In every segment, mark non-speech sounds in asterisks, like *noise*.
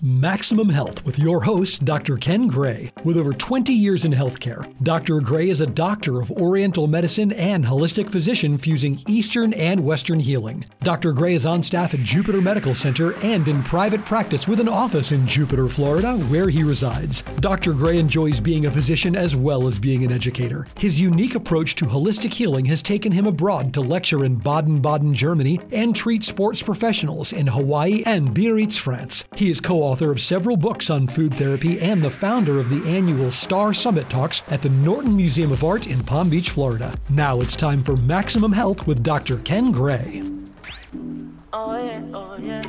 Maximum Health with your host, Dr. Ken Gray. With over 20 years in healthcare, Dr. Gray is a doctor of Oriental medicine and holistic physician fusing Eastern and Western healing. Dr. Gray is on staff at Jupiter Medical Center and in private practice with an office in Jupiter, Florida, where he resides. Dr. Gray enjoys being a physician as well as being an educator. His unique approach to holistic healing has taken him abroad to lecture in Baden Baden, Germany, and treat sports professionals in Hawaii and Biarritz, France. He is co author of several books on food therapy and the founder of the annual Star Summit Talks at the Norton Museum of Art in Palm Beach, Florida. Now it's time for Maximum Health with Dr. Ken Gray. Oh yeah, oh yeah.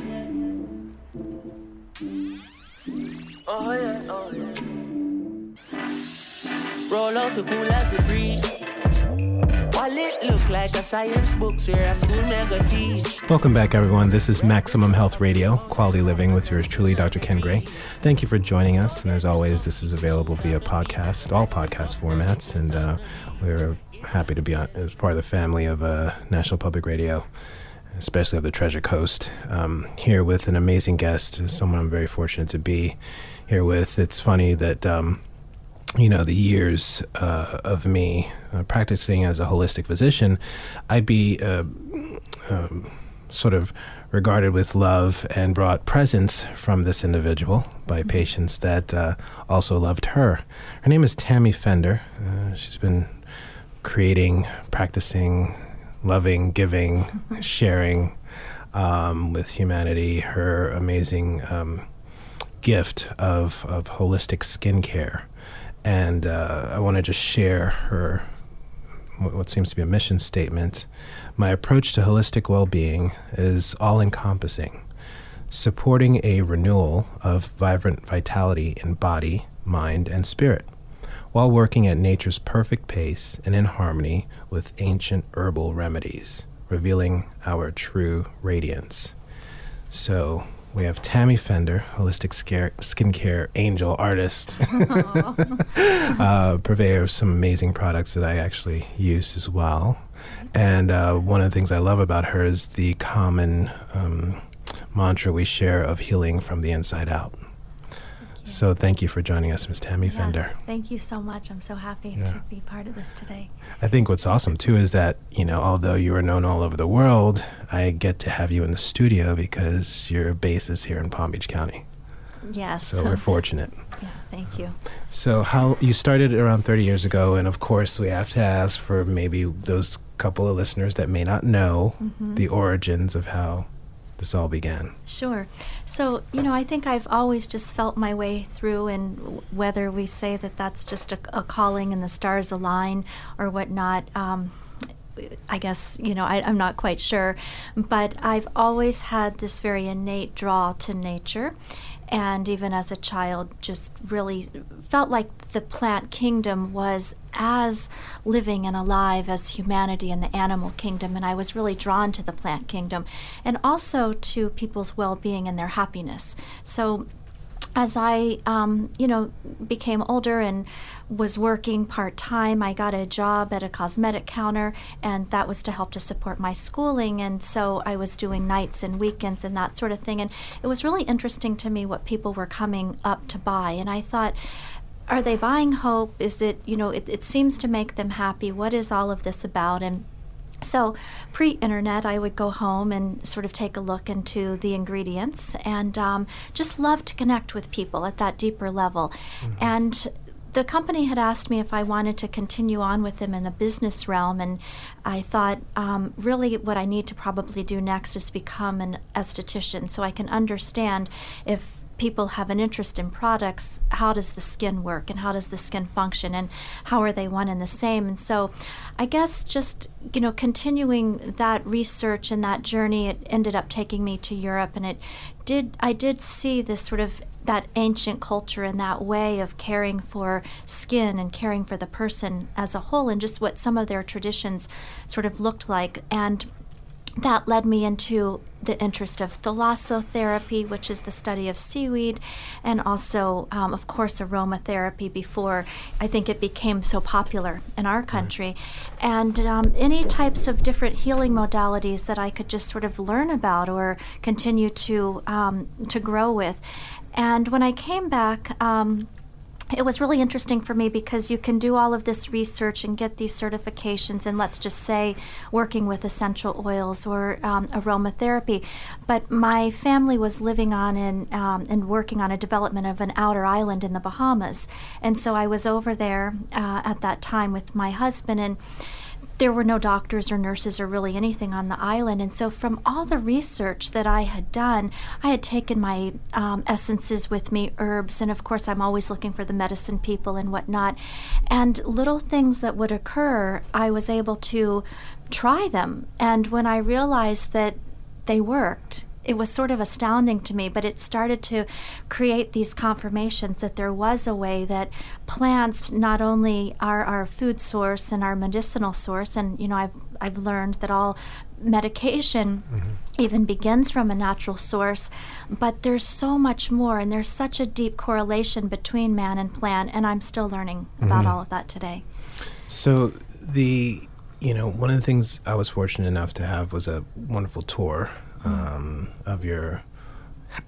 Oh yeah, oh yeah. Roll out the as the breeze. Like a science book, sir. A school teach. Welcome back, everyone. This is Maximum Health Radio, quality living with yours truly, Dr. Ken Gray. Thank you for joining us. And as always, this is available via podcast, all podcast formats. And uh, we're happy to be on, as part of the family of uh, National Public Radio, especially of the Treasure Coast. Um, here with an amazing guest, someone I'm very fortunate to be here with. It's funny that. Um, you know, the years uh, of me uh, practicing as a holistic physician, I'd be uh, um, sort of regarded with love and brought presence from this individual by patients that uh, also loved her. Her name is Tammy Fender. Uh, she's been creating, practicing, loving, giving, sharing um, with humanity her amazing um, gift of, of holistic skincare and uh, I want to just share her what seems to be a mission statement. My approach to holistic well-being is all-encompassing, supporting a renewal of vibrant vitality in body, mind, and spirit, while working at nature's perfect pace and in harmony with ancient herbal remedies, revealing our true radiance. So, we have Tammy Fender, holistic scare, skincare angel artist, *laughs* *laughs* uh, purveyor of some amazing products that I actually use as well. And uh, one of the things I love about her is the common um, mantra we share of healing from the inside out. So thank you for joining us, Ms. Tammy Yeah, Fender. Thank you so much. I'm so happy Yeah. to be part of this today. I think what's awesome too is that, you know, although you are known all over the world, I get to have you in the studio because your base is here in Palm Beach County. Yes. So we're *laughs* fortunate. yeah, thank you. So how you started around 30 years ago and of course we have to ask for maybe those couple of listeners that may not know Mm-hmm. the origins of how this all began. Sure. So, you know, I think I've always just felt my way through, and whether we say that that's just a, a calling and the stars align or whatnot, um, I guess, you know, I, I'm not quite sure. But I've always had this very innate draw to nature. And even as a child, just really felt like the plant kingdom was as living and alive as humanity and the animal kingdom. And I was really drawn to the plant kingdom and also to people's well being and their happiness. So as I, um, you know, became older and was working part time, I got a job at a cosmetic counter, and that was to help to support my schooling. And so I was doing nights and weekends and that sort of thing. And it was really interesting to me what people were coming up to buy. And I thought, are they buying hope? Is it, you know, it, it seems to make them happy. What is all of this about? And so, pre internet, I would go home and sort of take a look into the ingredients and um, just love to connect with people at that deeper level. And the company had asked me if I wanted to continue on with them in a business realm, and I thought um, really what I need to probably do next is become an esthetician so I can understand if people have an interest in products, how does the skin work and how does the skin function and how are they one and the same? And so I guess just, you know, continuing that research and that journey, it ended up taking me to Europe and it did, I did see this sort of that ancient culture and that way of caring for skin and caring for the person as a whole and just what some of their traditions sort of looked like. And that led me into the interest of thalassotherapy, which is the study of seaweed, and also, um, of course, aromatherapy before I think it became so popular in our country. And um, any types of different healing modalities that I could just sort of learn about or continue to, um, to grow with. And when I came back, um, it was really interesting for me because you can do all of this research and get these certifications, and let's just say working with essential oils or um, aromatherapy. But my family was living on and, um, and working on a development of an outer island in the Bahamas. And so I was over there uh, at that time with my husband, and there were no doctors or nurses or really anything on the island. And so, from all the research that I had done, I had taken my um, essences with me, herbs, and of course, I'm always looking for the medicine people and whatnot. And little things that would occur, I was able to try them. And when I realized that they worked, it was sort of astounding to me, but it started to create these confirmations that there was a way that plants not only are our food source and our medicinal source, and you know I've I've learned that all medication mm-hmm. even begins from a natural source, but there's so much more, and there's such a deep correlation between man and plant, and I'm still learning mm-hmm. about all of that today. So the you know one of the things I was fortunate enough to have was a wonderful tour um, of your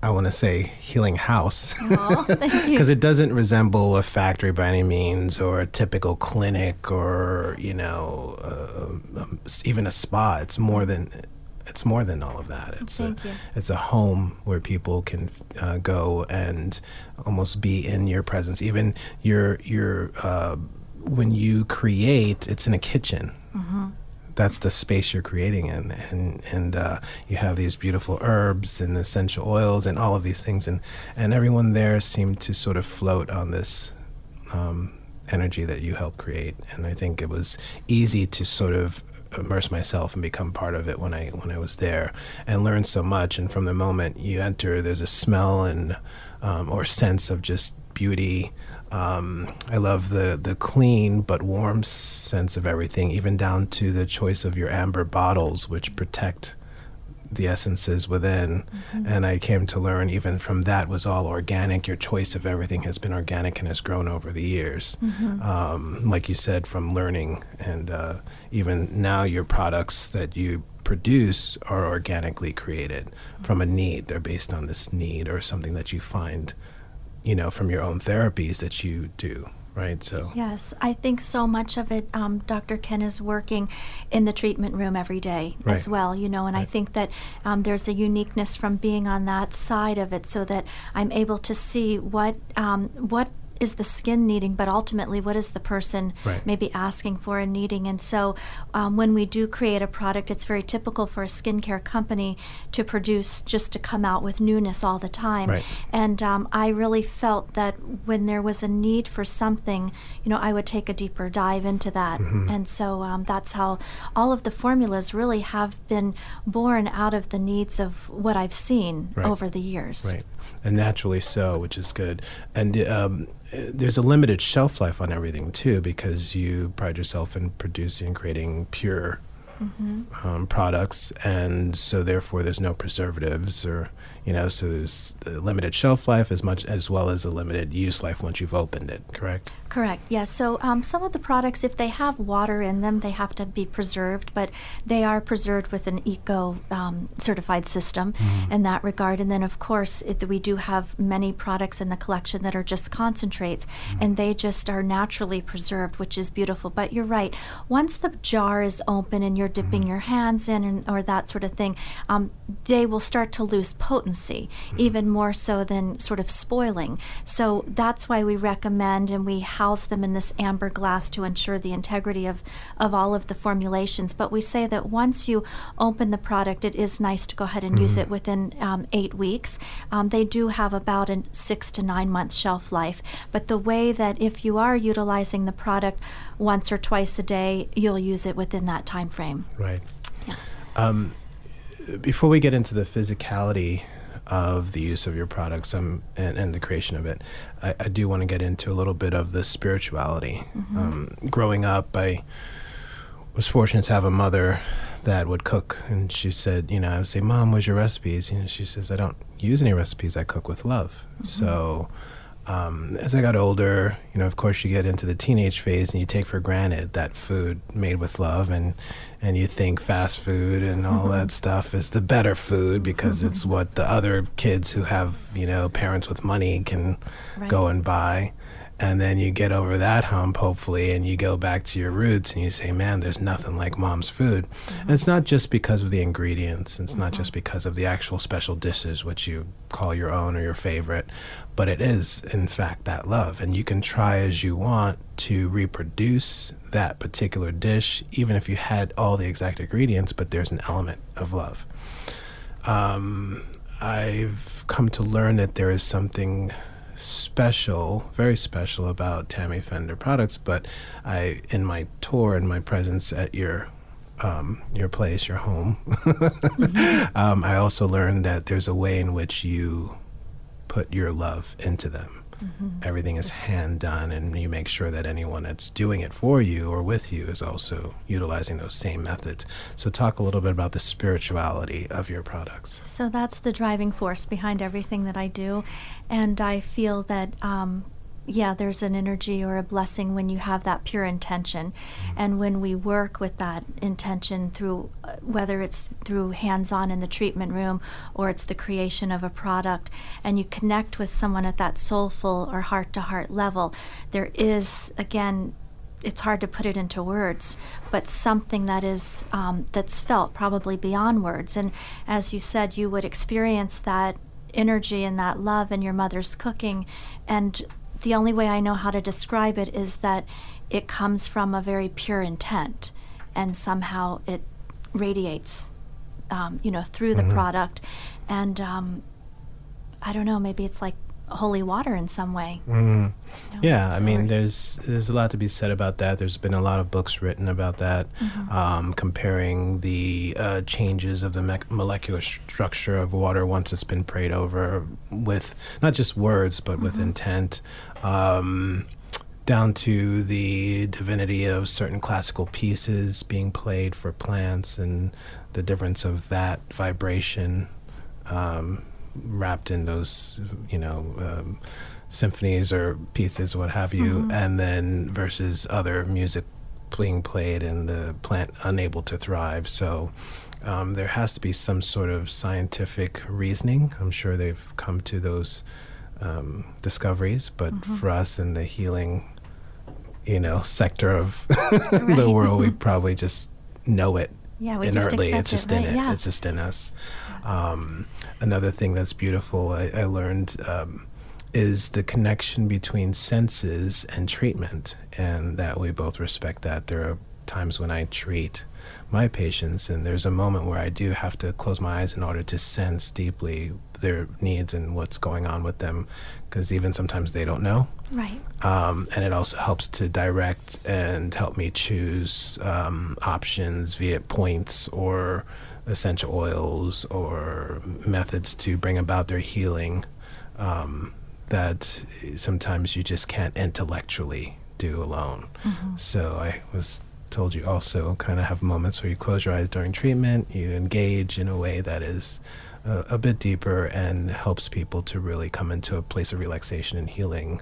I want to say healing house because *laughs* it doesn't resemble a factory by any means or a typical clinic or you know uh, um, even a spa. It's more than it's more than all of that. It's Thank a you. it's a home where people can uh, go and almost be in your presence. Even your your uh, when you create, it's in a kitchen. Mm-hmm that's the space you're creating in. And and uh, you have these beautiful herbs and essential oils and all of these things. And and everyone there seemed to sort of float on this um, energy that you helped create. And I think it was easy to sort of immerse myself and become part of it when I when I was there and learn so much. And from the moment you enter there's a smell and um, or sense of just beauty um, I love the the clean but warm sense of everything, even down to the choice of your amber bottles, which protect the essences within. Mm-hmm. And I came to learn even from that was all organic. Your choice of everything has been organic and has grown over the years. Mm-hmm. Um, like you said, from learning, and uh, even now your products that you produce are organically created mm-hmm. from a need. They're based on this need or something that you find you know, from your own therapies that you do right? So yes, I think so much of it. Um, Dr. Ken is working in the treatment room every day right. as well, you know, and right. I think that um, there's a uniqueness from being on that side of it, so that I'm able to see what um, what is the skin needing, but ultimately, what is the person right. maybe asking for and needing? And so, um, when we do create a product, it's very typical for a skincare company to produce just to come out with newness all the time. Right. And um, I really felt that when there was a need for something, you know, I would take a deeper dive into that. Mm-hmm. And so um, that's how all of the formulas really have been born out of the needs of what I've seen right. over the years. Right and naturally so, which is good. And um, there's a limited shelf life on everything too, because you pride yourself in producing and creating pure mm-hmm. um, products, and so therefore there's no preservatives or you know, so there's a limited shelf life as much as well as a limited use life once you've opened it. Correct. Correct. Yes. So um, some of the products, if they have water in them, they have to be preserved, but they are preserved with an eco um, certified system mm-hmm. in that regard. And then, of course, it, we do have many products in the collection that are just concentrates, mm-hmm. and they just are naturally preserved, which is beautiful. But you're right. Once the jar is open and you're dipping mm-hmm. your hands in, and, or that sort of thing, um, they will start to lose potency, mm-hmm. even more so than sort of spoiling. So that's why we recommend and we house them in this amber glass to ensure the integrity of, of all of the formulations. But we say that once you open the product, it is nice to go ahead and mm-hmm. use it within um, eight weeks. Um, they do have about a six to nine month shelf life. But the way that if you are utilizing the product once or twice a day, you'll use it within that time frame. Right. Yeah. Um, before we get into the physicality of the use of your products um, and, and the creation of it, I, I do want to get into a little bit of the spirituality. Mm-hmm. Um, growing up, I was fortunate to have a mother that would cook, and she said, you know, I would say, "Mom, where's your recipes?" You know, she says, "I don't use any recipes. I cook with love." Mm-hmm. So. Um, as I got older, you know, of course, you get into the teenage phase and you take for granted that food made with love, and and you think fast food and all that stuff is the better food because it's what the other kids who have you know parents with money can Right. go and buy. And then you get over that hump, hopefully, and you go back to your roots and you say, man, there's nothing like mom's food. And it's not just because of the ingredients, it's not just because of the actual special dishes, which you call your own or your favorite, but it is, in fact, that love. And you can try as you want to reproduce that particular dish, even if you had all the exact ingredients, but there's an element of love. Um, I've come to learn that there is something special, very special about Tammy Fender products. But I, in my tour and my presence at your um, your place, your home, *laughs* um, I also learned that there's a way in which you put your love into them. Everything is hand done, and you make sure that anyone that's doing it for you or with you is also utilizing those same methods. So, talk a little bit about the spirituality of your products. So that's the driving force behind everything that I do. And I feel that, um, yeah, there's an energy or a blessing when you have that pure intention. And when we work with that intention through, uh, whether it's through hands on in the treatment room or it's the creation of a product, and you connect with someone at that soulful or heart to heart level, there is, again, it's hard to put it into words, but something that is um, that's felt probably beyond words. And as you said, you would experience that energy and that love in your mother's cooking. And the only way I know how to describe it is that it comes from a very pure intent, and somehow it radiates, um, you know, through the product. And um, I don't know, maybe it's like holy water in some way. You know, Yeah, I mean, there's there's a lot to be said about that. There's been a lot of books written about that, um, comparing the uh, changes of the mec- molecular structure of water once it's been prayed over with not just words but with intent. Um, down to the divinity of certain classical pieces being played for plants and the difference of that vibration um, wrapped in those, you know, um, symphonies or pieces, what have you, and then versus other music being played and the plant unable to thrive. So um, there has to be some sort of scientific reasoning. I'm sure they've come to those um, discoveries, but for us in the healing, you know, sector of *laughs* the world, we probably just know it Yeah, we just inertly. accept it's just it, in right? it. Yeah. It's just in us. Um, another thing that's beautiful I, I learned um, is the connection between senses and treatment, and that we both respect that. There are times when I treat my patients, and there's a moment where I do have to close my eyes in order to sense deeply their needs and what's going on with them, because even sometimes they don't know Right. um, and it also helps to direct and help me choose um, options via points or essential oils or methods to bring about their healing um, that sometimes you just can't intellectually do alone. So I was told you also kind of have moments where you close your eyes during treatment, you engage in a way that is a, a bit deeper and helps people to really come into a place of relaxation and healing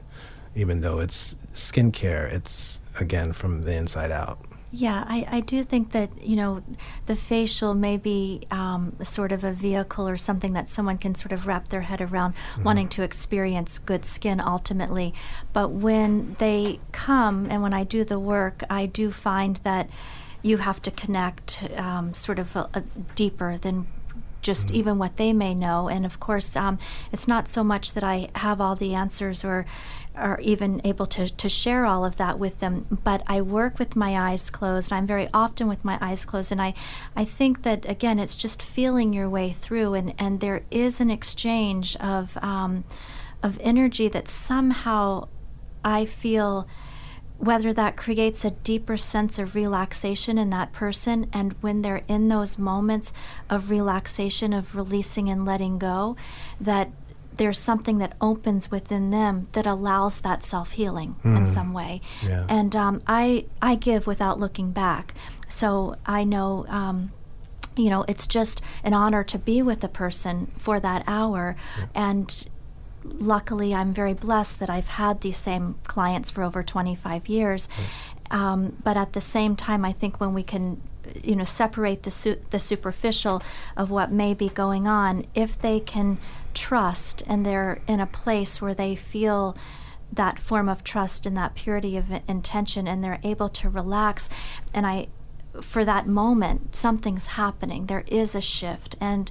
even though it's skincare, it's again from the inside out. Yeah, I, I do think that, you know, the facial may be um, sort of a vehicle or something that someone can sort of wrap their head around wanting to experience good skin ultimately. But when they come and when I do the work, I do find that you have to connect um, sort of a, a deeper than just even what they may know. And of course, um, it's not so much that I have all the answers or are even able to, to share all of that with them, but I work with my eyes closed. I'm very often with my eyes closed. And I, I think that, again, it's just feeling your way through. And, and there is an exchange of, um, of energy that somehow I feel whether that creates a deeper sense of relaxation in that person and when they're in those moments of relaxation of releasing and letting go that there's something that opens within them that allows that self-healing in some way. Yeah. and um, I, I give without looking back. So i know um, you know it's just an honor to be with a person for that hour. And luckily, I'm very blessed that I've had these same clients for over 25 years. Um, but at the same time, I think when we can you know separate the su- the superficial of what may be going on if they can trust and they're in a place where they feel that form of trust and that purity of intention and they're able to relax and i for that moment something's happening. There is a shift. And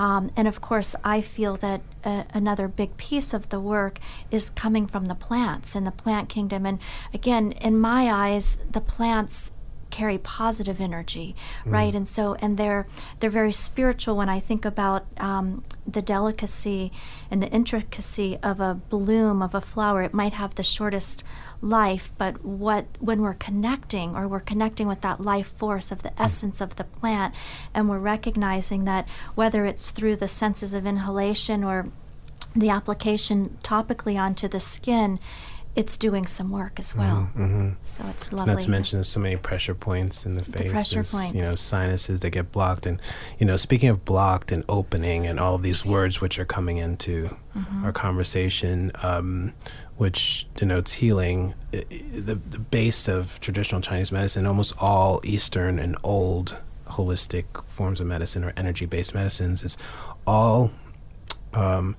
um, and of course i feel that uh, another big piece of the work is coming from the plants and the plant kingdom. And again in my eyes the plants carry positive energy, mm. right? And so, and they're they're very spiritual. When I think about um, the delicacy and the intricacy of a bloom of a flower, it might have the shortest life, but what when we're connecting or we're connecting with that life force of the mm. essence of the plant, and we're recognizing that whether it's through the senses of inhalation or the application topically onto the skin it's doing some work as well. Mm-hmm, mm-hmm. So it's lovely. Not to mention there's so many pressure points in the face. The pressure points. You know, sinuses that get blocked. And, you know, speaking of blocked and opening and all of these words which are coming into mm-hmm. our conversation, um, which denotes healing, the, the base of traditional Chinese medicine, almost all Eastern and old holistic forms of medicine or energy based medicines, is all um,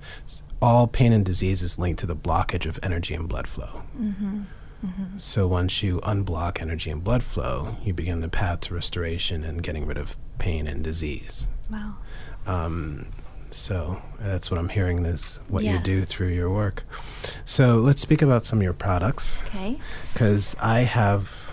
all pain and disease is linked to the blockage of energy and blood flow. Mm-hmm. Mm-hmm. So once you unblock energy and blood flow, you begin the path to restoration and getting rid of pain and disease. Wow. Um, so that's what I'm hearing is what yes. you do through your work. So let's speak about some of your products. Okay. Because I have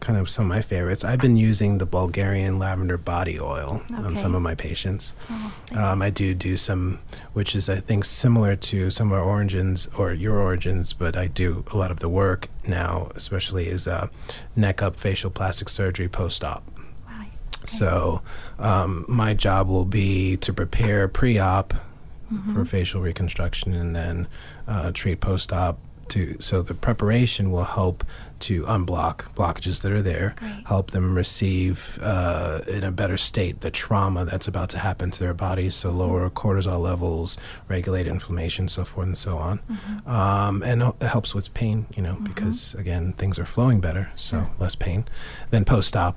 kind of some of my favorites. I've been using the Bulgarian lavender body oil okay. on some of my patients. Oh, um, I do do some, which is I think similar to some of our origins or your origins, but I do a lot of the work now, especially is uh, neck up facial plastic surgery post op. Right. So um, my job will be to prepare pre op. Mm-hmm. For facial reconstruction and then uh, treat post op to so the preparation will help to unblock blockages that are there, Great. help them receive uh, in a better state the trauma that's about to happen to their bodies, so lower cortisol levels, regulate inflammation, so forth and so on. Mm-hmm. Um, and it helps with pain, you know, mm-hmm. because again, things are flowing better, so sure. less pain. Then post op,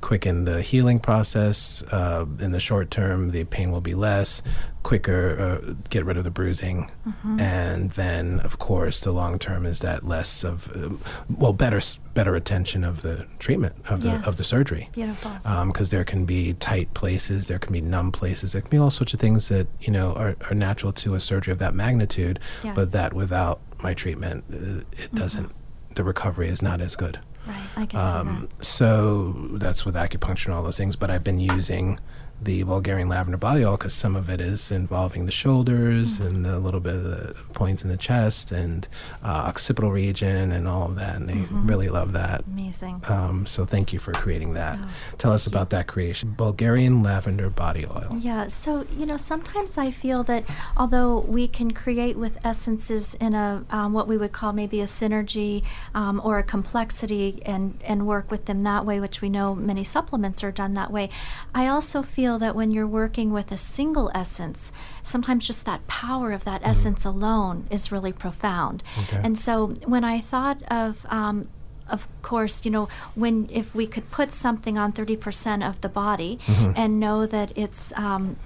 quicken the healing process. Uh, in the short term, the pain will be less, quicker, uh, get rid of the bruising. Mm-hmm. And then, of course, the long term is that less of, uh, well, better better attention of the treatment of yes. the of the surgery. Beautiful. Because um, there can be tight places, there can be numb places, there can be all sorts of things that you know are, are natural to a surgery of that magnitude, yes. but that without my treatment, uh, it mm-hmm. doesn't. The recovery is not as good. Right, I can um, see that. So that's with acupuncture and all those things. But I've been using the Bulgarian lavender body oil because some of it is involving the shoulders mm-hmm. and a little bit of the points in the chest and uh, occipital region and all of that. And they mm-hmm. really love that. Amazing. Um, so thank you for creating that. Tell us about that creation. Bulgarian lavender body oil. Yeah. So, you know, sometimes I feel that although we can create with essences in a um, what we would call maybe a synergy um, or a complexity and, and work with them that way, which we know many supplements are done that way, I also feel feel that when you're working with a single essence, sometimes just that power of that mm. essence alone is really profound. Okay. And so when I thought of um, of course, you know, when if we could put something on 30% of the body mm-hmm. and know that it's um,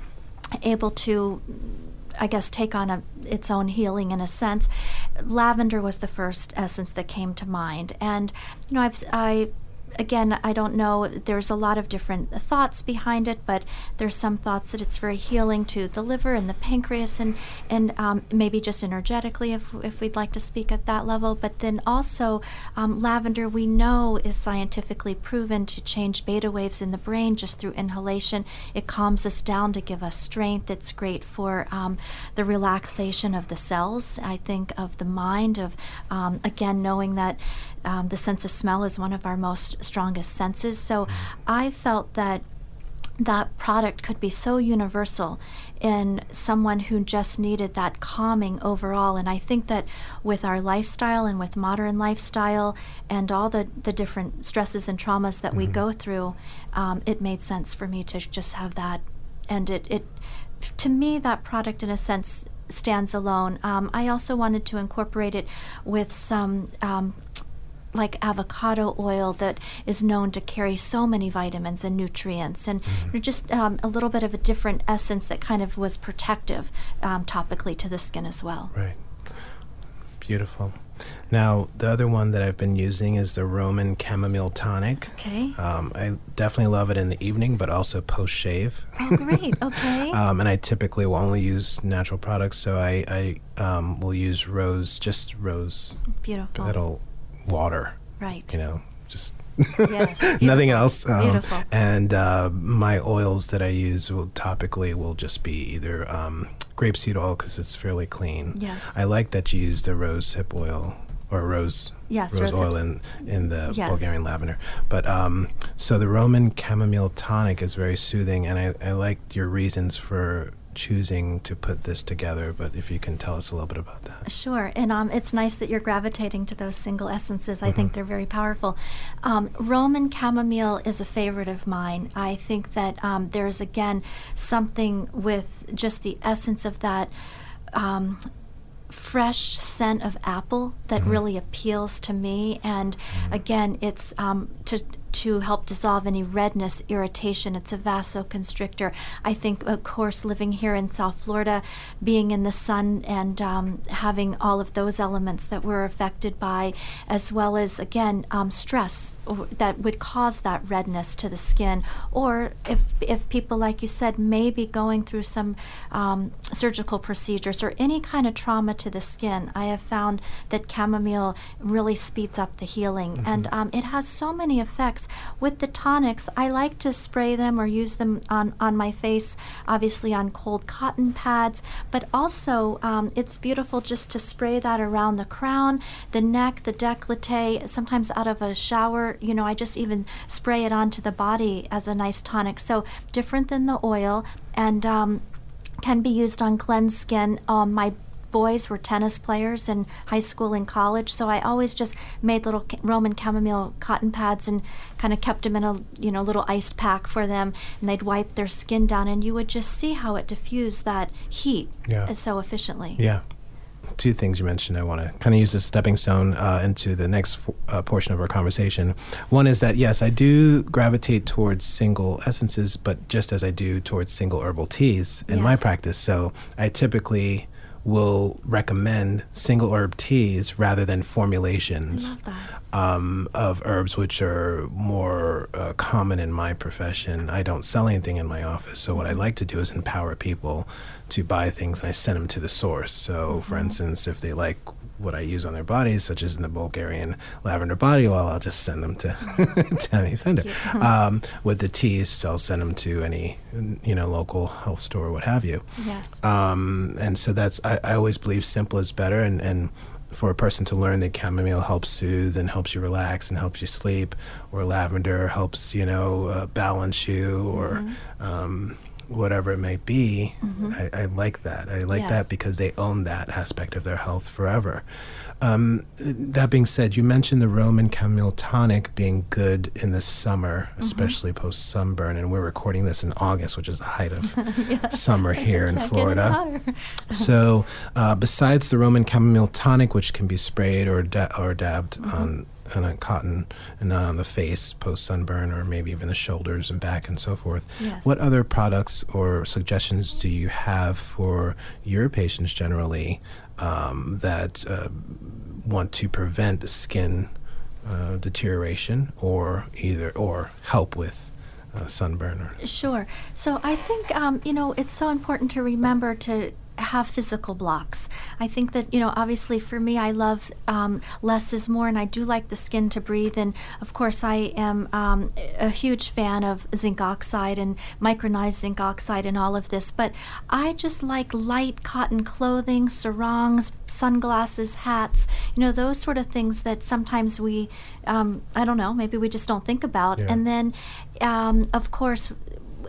able to I guess take on a, its own healing in a sense. Lavender was the first essence that came to mind, and you know I've I again, I don't know. There's a lot of different thoughts behind it, but there's some thoughts that it's very healing to the liver and the pancreas, and and um, maybe just energetically, if if we'd like to speak at that level. But then also, um, lavender we know is scientifically proven to change beta waves in the brain just through inhalation. It calms us down to give us strength. It's great for um, the relaxation of the cells. I think of the mind of um, again knowing that um, the sense of smell is one of our most strongest senses. So I felt that that product could be so universal in someone who just needed that calming overall. And I think that with our lifestyle and with modern lifestyle and all the, the different stresses and traumas that mm-hmm. we go through, um, it made sense for me to just have that. And it, it to me, that product, in a sense, stands alone. Um, I also wanted to incorporate it with some. Um, like avocado oil that is known to carry so many vitamins and nutrients, and Mm-hmm. just um, a little bit of a different essence that kind of was protective um, topically to the skin as well. Right. Beautiful. Now, the other one that I've been using is the Roman Chamomile Tonic. Okay. Um, I definitely love it in the evening, but also post shave. oh, great. *laughs* Okay. Um, and I typically will only use natural products, so I, I um, will use rose, just rose Beautiful. petal water, right. you know, just Yes. *laughs* nothing else. Um, Beautiful. And uh, my oils that I use will topically will just be either um, grapeseed oil because it's fairly clean. Yes. I like that you use the rose hip oil or rose Yes, rose rose oil in in the Yes. Bulgarian lavender. But um, so the Roman chamomile tonic is very soothing, and I, I like your reasons for choosing to put this together. But if you can tell us a little bit about that. Sure, and um, it's nice that you're gravitating to those single essences. I think they're very powerful. Um, Roman chamomile is a favorite of mine. I think that um, there's again something with just the essence of that. Um, fresh scent of apple that really appeals to me and again it's um, to to help dissolve any redness, irritation. It's a vasoconstrictor. I think, of course, living here in South Florida, being in the sun and um, having all of those elements that we're affected by, as well as, again, um, stress that would cause that redness to the skin. Or if, if people, like you said, may be going through some um, surgical procedures or any kind of trauma to the skin, I have found that chamomile really speeds up the healing. And um, it has so many effects. With the tonics, I like to spray them or use them on, on my face, obviously on cold cotton pads, but also um, it's beautiful just to spray that around the crown, the neck, the décolleté, sometimes out of a shower. You know, I just even spray it onto the body as a nice tonic. So different than the oil and um, can be used on cleansed skin. Um, my boys were tennis players in high school and college, so I always just made little Roman chamomile cotton pads and kind of kept them in a you know little iced pack for them, and they'd wipe their skin down, and you would just see how it diffused that heat Yeah. uh, so efficiently. Yeah. Two things you mentioned I want to kind of use as a stepping stone uh, into the next f- uh, portion of our conversation. One is that, yes, I do gravitate towards single essences, but just as I do towards single herbal teas in my practice. So I typically will recommend single herb teas rather than formulations um, of herbs which are more uh, common in my profession. I don't sell anything in my office, so what I like to do is empower people to buy things and I send them to the source. So, for instance, if they like what I use on their bodies, such as in the Bulgarian lavender body oil, I'll just send them to *laughs* Tammy Fender. *laughs* Um, with the teas, I'll send them to any you know local health store, what have you. Yes. Um, and so that's I, I always believe simple is better and, and for a person to learn that chamomile helps soothe and helps you relax and helps you sleep or lavender helps you know uh, balance you or um, whatever it may be I, I like that. I like Yes. that because they own that aspect of their health forever. Um, that being said, you mentioned the Roman chamomile tonic being good in the summer, especially post sunburn, and we're recording this in August, which is the height of *laughs* summer *laughs* here in Florida. *laughs* So, uh, besides the Roman chamomile tonic, which can be sprayed or da- or dabbed on on a cotton and on the face post sunburn, or maybe even the shoulders and back and so forth, Yes. what other products or suggestions do you have for your patients generally um, that uh, want to prevent skin uh, deterioration or either or help with uh, sunburn or Sure. So I think um, you know it's so important to remember to have physical blocks. I think that you know obviously for me I love um, less is more, and I do like the skin to breathe. And of course I am um, a huge fan of zinc oxide and micronized zinc oxide and all of this. But I just like light cotton clothing, sarongs, sunglasses, hats. You know those sort of things that sometimes we um, I don't know maybe we just don't think about. Yeah. And then um, of course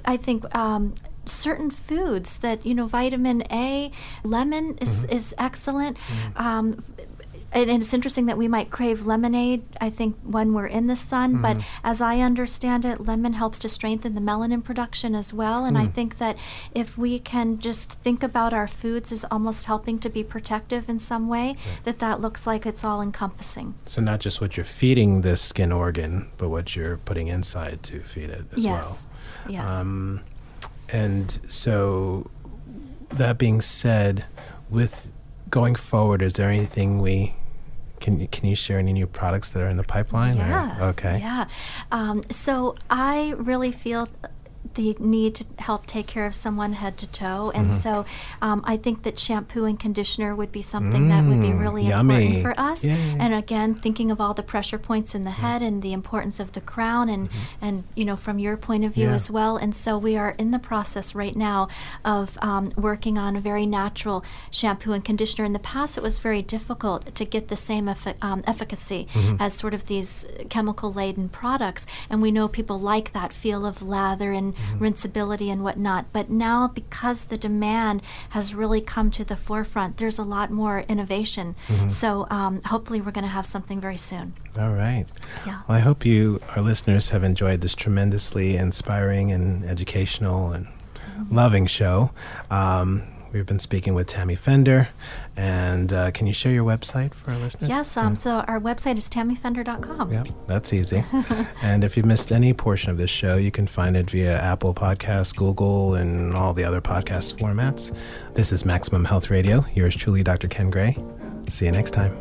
I think um, certain foods that you know vitamin A, lemon is is excellent. Um, and, and it's interesting that we might crave lemonade. I think when we're in the sun, but as I understand it, lemon helps to strengthen the melanin production as well. And I think that if we can just think about our foods as almost helping to be protective in some way, that that looks like it's all encompassing. So not just what you're feeding this skin organ, but what you're putting inside to feed it as yes. well. Yes. Um, and so, that being said, with going forward, is there anything we can you, can you share any new products that are in the pipeline? or- Yes. okay. Yeah. Um, so I really feel the need to help take care of someone head to toe, and Mm-hmm. so um, I think that shampoo and conditioner would be something that would be Mm, really yummy. important for us. Yeah. And again, thinking of all the pressure points in the head and the importance of the crown, and and you know from your point of view Mm-hmm. Yeah. as well. And so we are in the process right now of um, working on a very natural shampoo and conditioner. In the past, it was very difficult to get the same effi- um, efficacy Mm-hmm. as sort of these chemical laden products. And we know people like that feel of lather and Mm-hmm. rinsability and whatnot. But now, because the demand has really come to the forefront, there's a lot more innovation. Mm-hmm. So um, hopefully, we're going to have something very soon. All right. Yeah. Well, I hope you, our listeners, have enjoyed this tremendously inspiring and educational and loving show. Um, we've been speaking with Tammy Fender, and uh, can you share your website for our listeners? Yes, um, so our website is tammyfender.com. Yep, that's easy. *laughs* and if you've missed any portion of this show, you can find it via Apple Podcasts, Google, and all the other podcast formats. This is Maximum Health Radio. Yours truly, Dr. Ken Gray. See you next time.